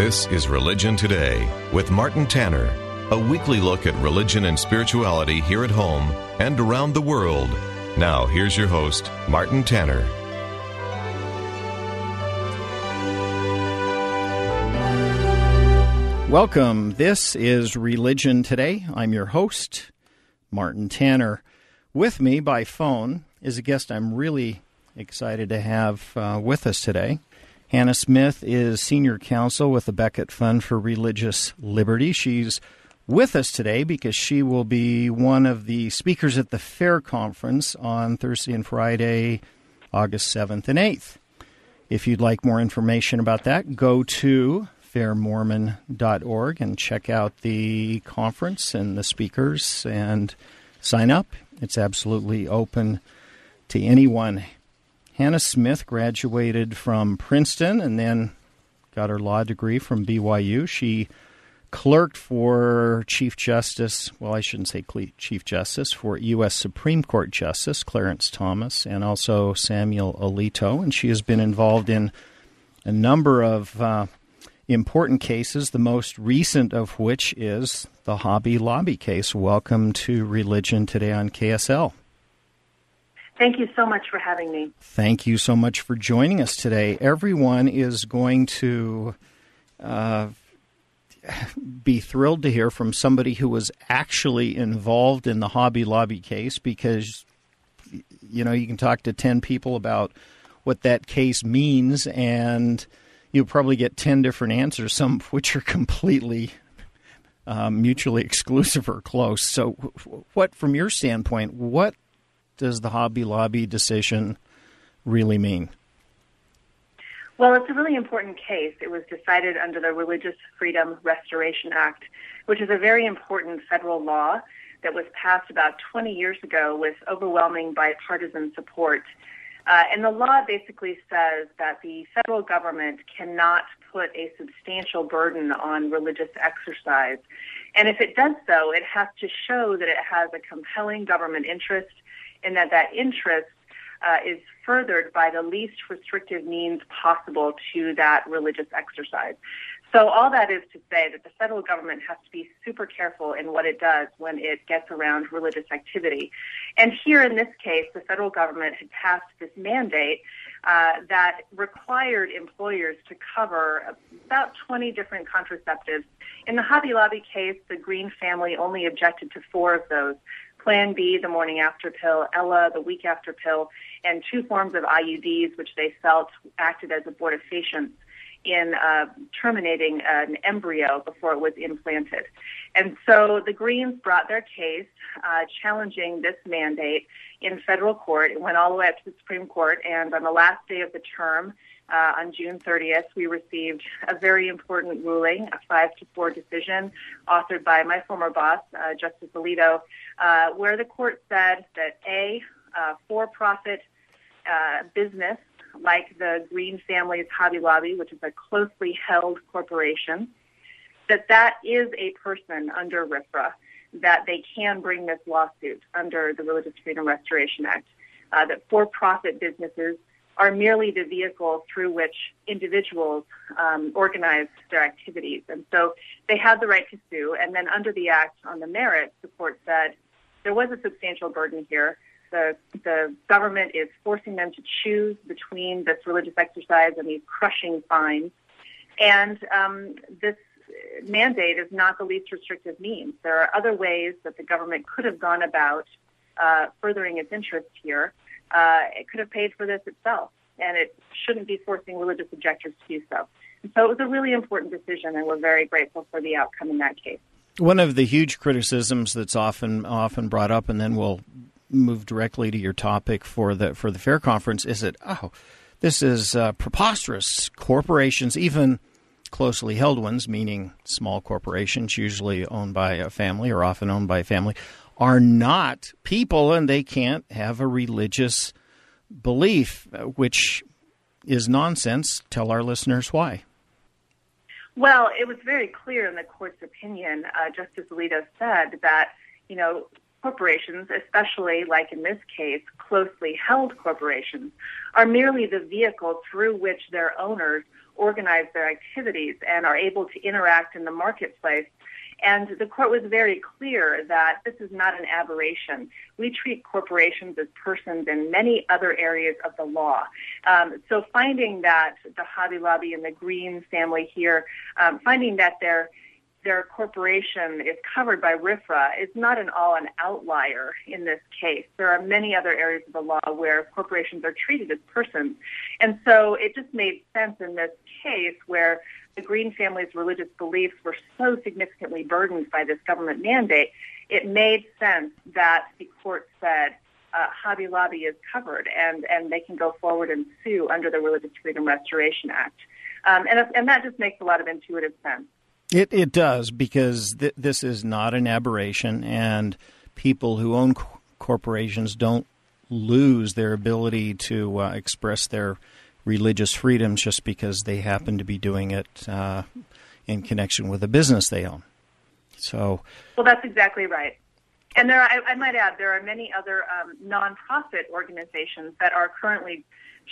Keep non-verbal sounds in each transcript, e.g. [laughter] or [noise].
This is Religion Today with Martin Tanner, a weekly look at religion and spirituality here at home and around the world. Now, here's your host, Martin Tanner. Welcome. This is Religion Today. I'm your host, Martin Tanner. With me by phone is a guest I'm really excited to have uh, with us today. Hannah Smith is senior counsel with the Becket Fund for Religious Liberty. She's with us today because she will be one of the speakers at the Fair Conference on Thursday and Friday, August 7th and 8th. If you'd like more information about that, go to fairmormon.org and check out the conference and the speakers and sign up. It's absolutely open to anyone. Hannah Smith graduated from Princeton and then got her law degree from BYU. She clerked for Chief Justice, well, I shouldn't say Chief Justice, for U.S. Supreme Court Justice Clarence Thomas and also Samuel Alito. And she has been involved in a number of uh, important cases, the most recent of which is the Hobby Lobby case. Welcome to Religion Today on KSL. Thank you so much for having me. Thank you so much for joining us today. Everyone is going to uh, be thrilled to hear from somebody who was actually involved in the Hobby Lobby case because, you know, you can talk to 10 people about what that case means and you'll probably get 10 different answers, some of which are completely um, mutually exclusive or close. So, what, from your standpoint, what does the Hobby Lobby decision really mean? Well, it's a really important case. It was decided under the Religious Freedom Restoration Act, which is a very important federal law that was passed about 20 years ago with overwhelming bipartisan support. Uh, and the law basically says that the federal government cannot put a substantial burden on religious exercise. And if it does so, it has to show that it has a compelling government interest and that that interest uh, is furthered by the least restrictive means possible to that religious exercise. So all that is to say that the federal government has to be super careful in what it does when it gets around religious activity. And here in this case, the federal government had passed this mandate uh, that required employers to cover about 20 different contraceptives. In the Hobby Lobby case, the Green family only objected to four of those. Plan B, the morning after pill, Ella, the week after pill, and two forms of IUDs, which they felt acted as abortifacients in uh, terminating an embryo before it was implanted. And so the Greens brought their case uh, challenging this mandate in federal court. It went all the way up to the Supreme Court, and on the last day of the term, uh, on June 30th, we received a very important ruling, a five to four decision authored by my former boss, uh, Justice Alito, uh, where the court said that a uh, for-profit uh, business like the Green family's Hobby Lobby, which is a closely held corporation, that that is a person under RFRA, that they can bring this lawsuit under the Religious Freedom Restoration Act, uh, that for-profit businesses are merely the vehicle through which individuals um, organize their activities. And so they have the right to sue. And then under the Act on the merits, the court said there was a substantial burden here the, the government is forcing them to choose between this religious exercise and these crushing fines. And um, this mandate is not the least restrictive means. There are other ways that the government could have gone about uh, furthering its interests here. Uh, it could have paid for this itself, and it shouldn't be forcing religious objectors to do so. And so it was a really important decision, and we're very grateful for the outcome in that case. One of the huge criticisms that's often often brought up, and then we'll move directly to your topic for the for the fair conference is that oh this is uh, preposterous corporations even closely held ones meaning small corporations usually owned by a family or often owned by a family are not people and they can't have a religious belief which is nonsense tell our listeners why well it was very clear in the court's opinion uh, justice alito said that you know corporations, especially like in this case, closely held corporations, are merely the vehicle through which their owners organize their activities and are able to interact in the marketplace. And the court was very clear that this is not an aberration. We treat corporations as persons in many other areas of the law. Um, so finding that the Hobby Lobby and the Green family here, um, finding that they're their corporation is covered by RFRA is not at all an outlier in this case. There are many other areas of the law where corporations are treated as persons. And so it just made sense in this case where the Green family's religious beliefs were so significantly burdened by this government mandate, it made sense that the court said uh, Hobby Lobby is covered and, and they can go forward and sue under the Religious Freedom Restoration Act. Um, and, and that just makes a lot of intuitive sense. It it does because th- this is not an aberration, and people who own co- corporations don't lose their ability to uh, express their religious freedoms just because they happen to be doing it uh, in connection with a business they own. So, well, that's exactly right. And there, are, I, I, might add, there are many other um, nonprofit organizations that are currently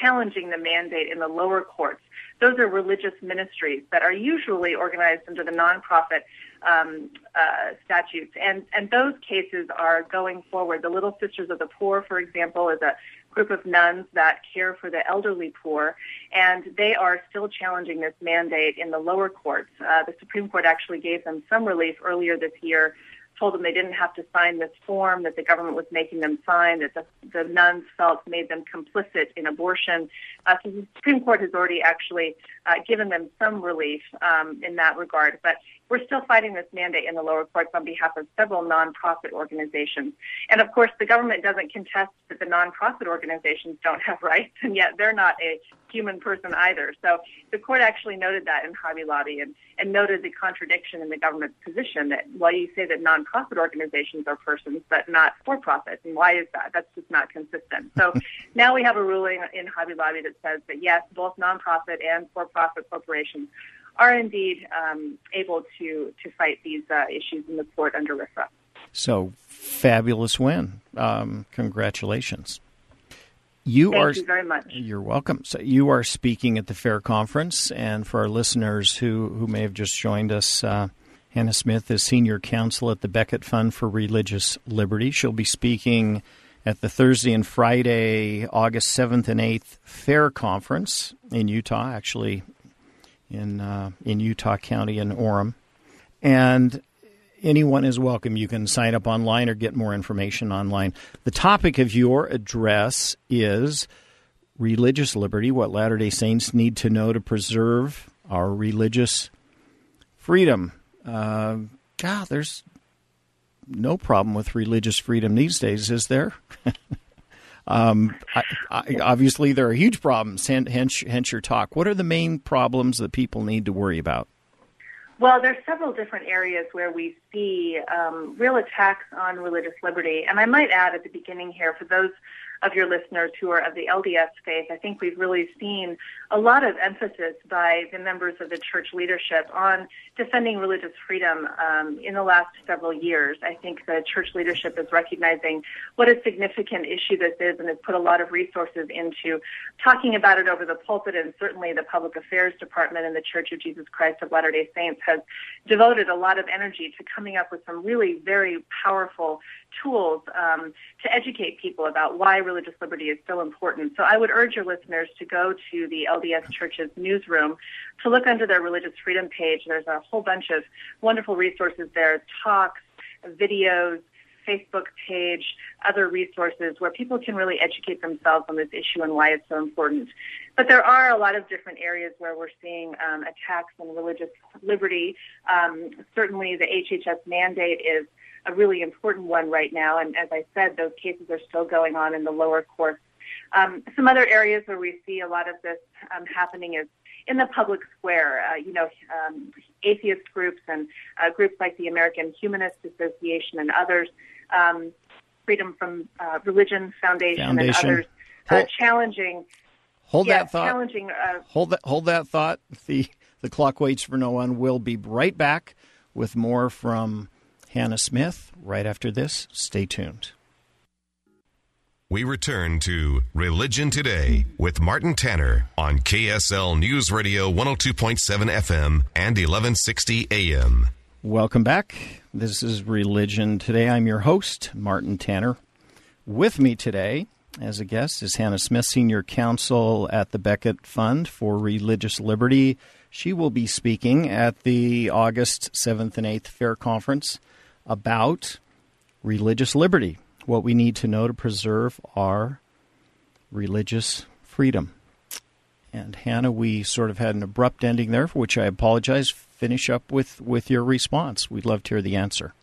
challenging the mandate in the lower courts. Those are religious ministries that are usually organized under the nonprofit um, uh, statutes, and and those cases are going forward. The Little Sisters of the Poor, for example, is a group of nuns that care for the elderly poor, and they are still challenging this mandate in the lower courts. Uh, the Supreme Court actually gave them some relief earlier this year told them they didn't have to sign this form that the government was making them sign, that the, the nuns felt made them complicit in abortion. Uh, so the Supreme Court has already actually uh, given them some relief um, in that regard. But we're still fighting this mandate in the lower courts on behalf of several nonprofit organizations. And of course, the government doesn't contest that the nonprofit organizations don't have [laughs] rights, and yet they're not a human person either. So the court actually noted that in Hobby Lobby and, and noted the contradiction in the government's position that while you say that nonprofit organizations are persons but not for profit, and why is that? That's just not consistent. So [laughs] now we have a ruling in Hobby Lobby that says that yes, both nonprofit and for-profit corporations are indeed um, able to to fight these uh, issues in the court under RFRA. So fabulous win! Um, congratulations. You Thank are you very much. You're welcome. So you are speaking at the fair conference, and for our listeners who who may have just joined us. Uh, Hannah Smith is senior counsel at the Becket Fund for Religious Liberty. She'll be speaking at the Thursday and Friday, August 7th and 8th Fair Conference in Utah, actually in uh, in Utah County in Orem, and anyone is welcome. You can sign up online or get more information online. The topic of your address is religious liberty. What Latter Day Saints need to know to preserve our religious freedom. Uh, God, there's no problem with religious freedom these days, is there? [laughs] Um, I, I, obviously, there are huge problems. Hence, hence your talk. What are the main problems that people need to worry about? Well, there's several different areas where we see um, real attacks on religious liberty, and I might add at the beginning here, for those of your listeners who are of the LDS faith, I think we've really seen a lot of emphasis by the members of the church leadership on defending religious freedom um, in the last several years. I think the church leadership is recognizing what a significant issue this is and has put a lot of resources into talking about it over the pulpit, and certainly the Public Affairs Department and the Church of Jesus Christ of Latter day Saints has devoted a lot of energy to coming up with some really very powerful tools um, to educate people about why religious liberty is so important. So I would urge your listeners to go to the LDS Church's newsroom to look under their religious freedom page. There's a whole bunch of wonderful resources there, talks, videos, Facebook page, other resources where people can really educate themselves on this issue and why it's so important. But there are a lot of different areas where we're seeing um, attacks on religious liberty. Um, certainly, the HHS mandate is a really important one right now. And as I said, those cases are still going on in the lower courts. Um, some other areas where we see a lot of this um, happening is in the public square. Uh, you know, um, atheist groups and uh, groups like the American Humanist Association and others, um, Freedom from uh, Religion Foundation, Foundation. and others, uh, hold, challenging. Hold yeah, that thought. Challenging. Uh, hold that. Hold that thought. [laughs] The the clock waits for no one. We'll be right back with more from Hannah Smith right after this. Stay tuned. We return to Religion Today with Martin Tanner on KSL News Radio 102.7 FM and 1160 AM. Welcome back. This is Religion Today. I'm your host, Martin Tanner. With me today as a guest is Hannah Smith, Senior Counsel at the Becket Fund for Religious Liberty. She will be speaking at the August 7th and 8th Fair Conference about religious liberty, what we need to know to preserve our religious freedom. And Hannah, we sort of had an abrupt ending there, for which I apologize. Finish up with, with your response. We'd love to hear the answer.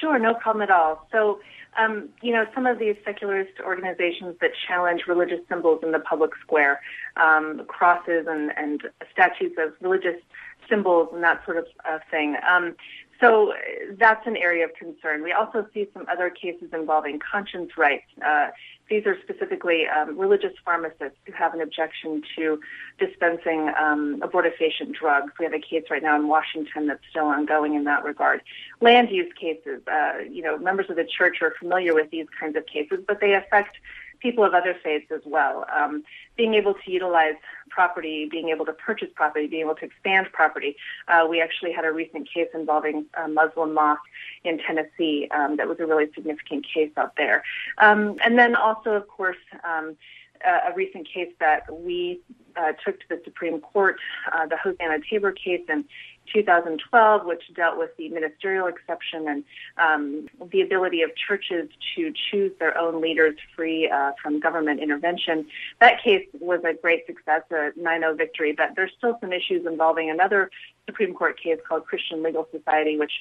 Sure, no problem at all. So, um, you know, some of these secularist organizations that challenge religious symbols in the public square, um, crosses and, and statues of religious symbols and that sort of uh, thing. Um, so that's an area of concern. We also see some other cases involving conscience rights. Uh, these are specifically um, religious pharmacists who have an objection to dispensing um, abortifacient drugs. We have a case right now in Washington that's still ongoing in that regard. Land use cases, uh, you know, members of the church are familiar with these kinds of cases, but they affect people of other faiths as well. Um, being able to utilize property, being able to purchase property, being able to expand property. Uh, we actually had a recent case involving a Muslim mosque in Tennessee um, that was a really significant case out there. Um, and then also, of course, um, a, recent case that we uh, took to the Supreme Court, uh, the Hosanna Tabor case in 2012, which dealt with the ministerial exception and um, the ability of churches to choose their own leaders free uh, from government intervention. That case was a great success, a 9-0 victory, but there's still some issues involving another Supreme Court case called Christian Legal Society, which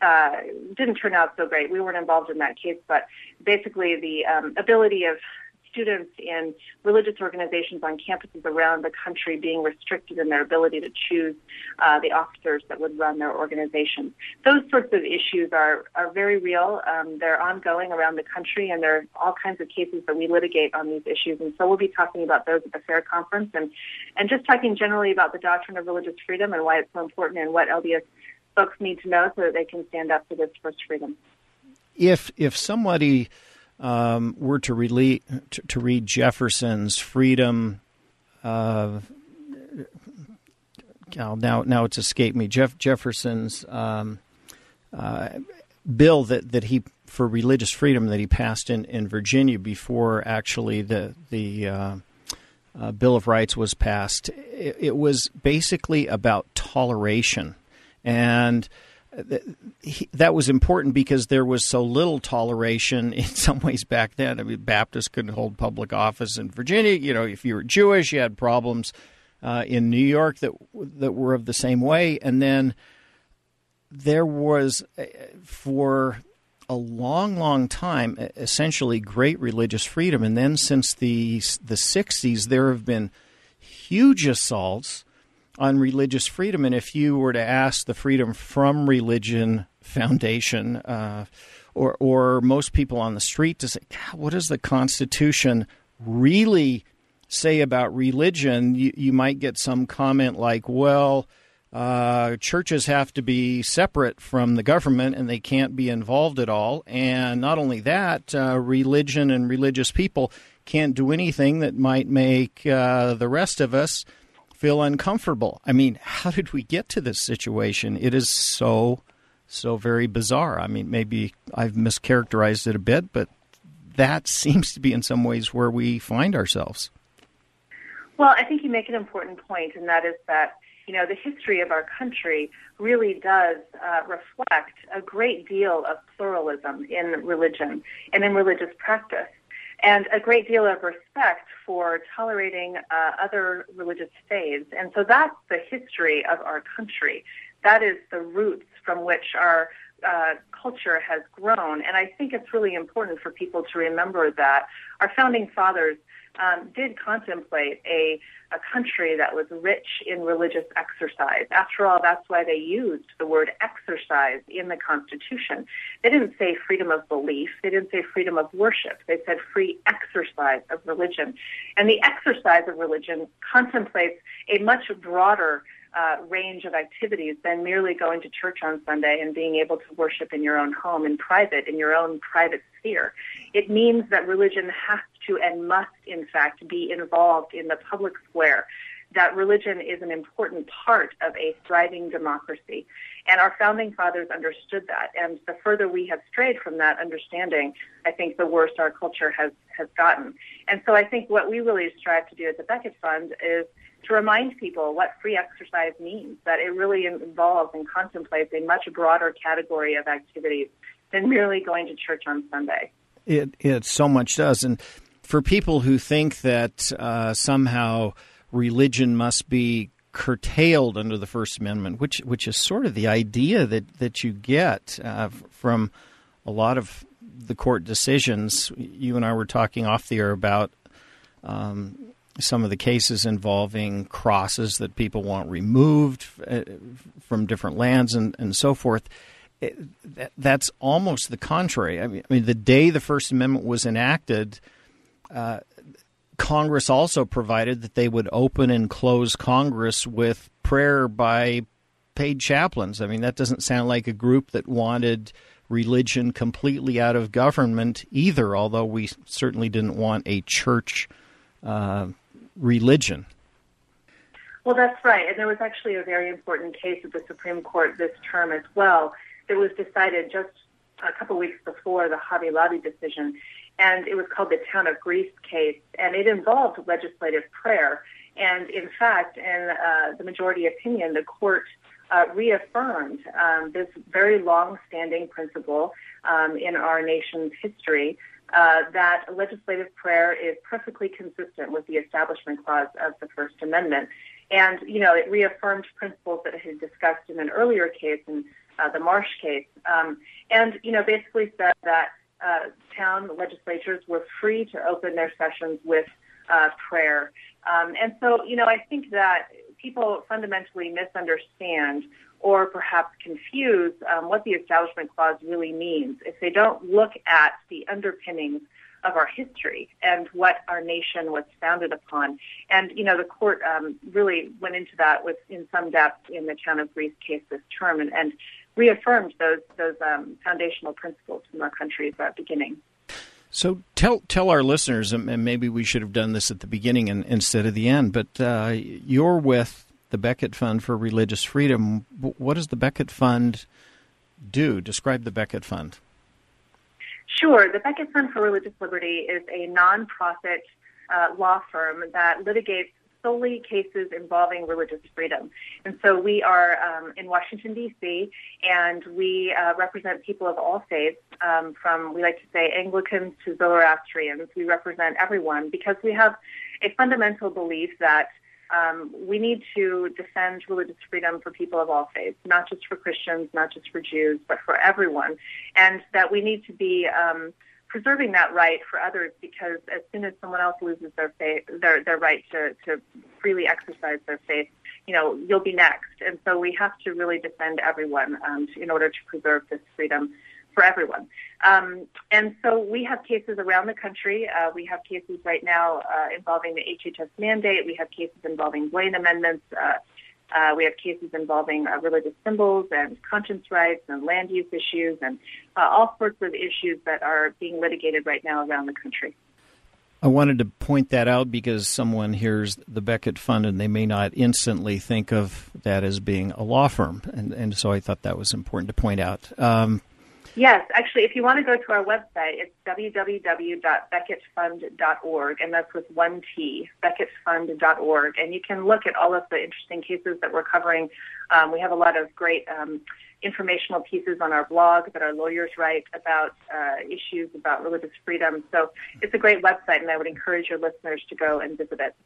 uh, didn't turn out so great. We weren't involved in that case, but basically the um, ability of students in religious organizations on campuses around the country being restricted in their ability to choose uh, the officers that would run their organizations. Those sorts of issues are, are very real. Um, they're ongoing around the country, and there are all kinds of cases that we litigate on these issues. And so we'll be talking about those at the FAIR conference and, and just talking generally about the doctrine of religious freedom and why it's so important and what LDS folks need to know so that they can stand up for this first freedom. If if somebody um, were to, rele- to, to, read Jefferson's freedom, uh, now now it's escaped me. Jeff Jefferson's um, uh, bill that, that he for religious freedom that he passed in, in Virginia before actually the the uh, uh Bill of Rights was passed. It, it was basically about toleration and that was important because there was so little toleration [laughs] in some ways back then. I mean, Baptists couldn't hold public office in Virginia. You know, if you were Jewish, you had problems uh, in New York that that were of the same way. And then there was, uh, for a long, long time, essentially great religious freedom. And then since the the '60s, there have been huge assaults on religious freedom. And if you were to ask the Freedom from Religion Foundation, uh, or, or most people on the street to say, what does the Constitution really say about religion? You, you might get some comment like, well, uh, churches have to be separate from the government and they can't be involved at all. And not only that, uh, religion and religious people can't do anything that might make uh, the rest of us feel uncomfortable. I mean, [laughs] how did we get to this situation? It is so, so very bizarre. I mean, maybe I've mischaracterized it a bit, but that [laughs] seems to be in some ways where we find ourselves. Well, I think you make an important point, and that is that you know the history of our country really does uh, reflect a great deal of pluralism in religion and in religious practice and a great deal of respect for tolerating uh, other religious faiths. And so that's the history of our country. That is the roots from which our uh, culture has grown. And I think it's really important for people to remember that our founding fathers um, did contemplate a, a country that was rich in religious exercise. After all, that's why they used the word exercise in the Constitution. They didn't say freedom of belief, they didn't say freedom of worship, they said free exercise of religion. And the exercise of religion contemplates a much broader uh, range of activities than merely going to church on Sunday and being able to worship in your own home in private, in your own private sphere. It means that religion has to and must, in fact, be involved in the public square. That religion is an important part of a thriving democracy. And our founding fathers understood that. And the further we have strayed from that understanding, I think the worse our culture has, has gotten. And so I think what we really strive to do at the Becket Fund is to remind people what free exercise means, that it really involves and contemplates a much broader category of activities than merely going to church on Sunday. It, it so much does. And for people who think that uh, somehow religion must be curtailed under the First Amendment, which which is sort of the idea that, that you get uh, from a lot of the court decisions. You and I were talking off the air about um, some of the cases involving crosses that people want removed uh, from different lands and, and so forth. It, that, that's almost the contrary. I mean, I mean, the day the First Amendment was enacted, uh, Congress also provided that they would open and close Congress with prayer by paid chaplains. I mean, that doesn't sound like a group that wanted religion completely out of government either, although we certainly didn't want a church uh, religion. Well, that's right. And there was actually a very important case at the Supreme Court this term as well that was decided just a couple weeks before the Hobby Lobby decision. And it was called the Town of Greece case. And it involved legislative prayer. And in fact, in uh, the majority opinion, the court uh, reaffirmed um, this very long-standing principle um, in our nation's history uh, that legislative prayer is perfectly consistent with the Establishment Clause of the First Amendment. And, you know, it reaffirmed principles that it had discussed in an earlier case, in uh, the Marsh case. Um, and, you know, basically said that uh, town legislatures were free to open their sessions with uh, prayer. Um, and so, you know, I think that people fundamentally misunderstand or perhaps confuse um, what the Establishment Clause really means if they don't look at the underpinnings of our history and what our nation was founded upon. And, you know, the court um, really went into that with in some depth in the Town of Greece case this term and, and reaffirmed those, those um, foundational principles from our country's uh, beginning. So tell tell our listeners, and maybe we should have done this at the beginning and, instead of the end. But uh, you're with the Becket Fund for Religious Freedom. What does the Becket Fund do? Describe the Becket Fund. Sure. The Becket Fund for Religious Liberty is a nonprofit uh, law firm that litigates solely cases involving religious freedom. And so we are um, in Washington, D.C., and we uh, represent people of all faiths, um, from, we like to say, Anglicans to Zoroastrians. We represent everyone because we have a fundamental belief that um, we need to defend religious freedom for people of all faiths, not just for Christians, not just for Jews, but for everyone, and that we need to be um, preserving that right for others because as soon as someone else loses their faith, their their right to to freely exercise their faith, you know, you'll be next, and so we have to really defend everyone um, in order to preserve this freedom for everyone. Um, and so we have cases around the country. Uh, we have cases right now uh, involving the HHS mandate. We have cases involving Blaine amendments. Uh, uh, we have cases involving uh, religious symbols and conscience rights and land use issues and uh, all sorts of issues that are being litigated right now around the country. I wanted to point that out because someone hears the Becket Fund and they may not instantly think of that as being a law firm, and, and so I thought that was important to point out. Um, Yes, actually, if you want to go to our website, it's www.becketfund.org, and that's with one T, becketfund.org. And you can look at all of the interesting cases that we're covering. Um, we have a lot of great um, informational pieces on our blog that our lawyers write about uh, issues about religious freedom. So it's a great website, and I would encourage your listeners to go and visit it.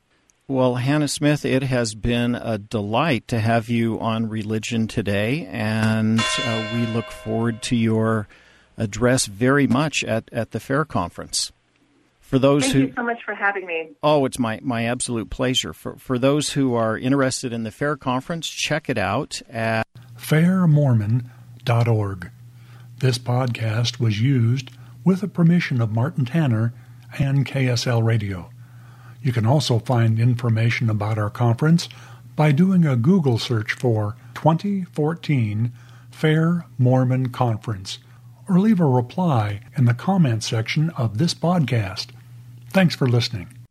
Well, Hannah Smith, it has been a delight to have you on Religion today, and uh, we look forward to your address very much at, at the Fair Conference. For those Thank who, you so much for having me. Oh, it's my, my absolute pleasure. For, for those who are interested in the Fair Conference, check it out at fairmormon.org. This podcast was used with the permission of Martin Tanner and KSL Radio. You can also find information about our conference by doing a Google search for 2014 Fair Mormon Conference or leave a reply in the comments section of this podcast. Thanks for listening.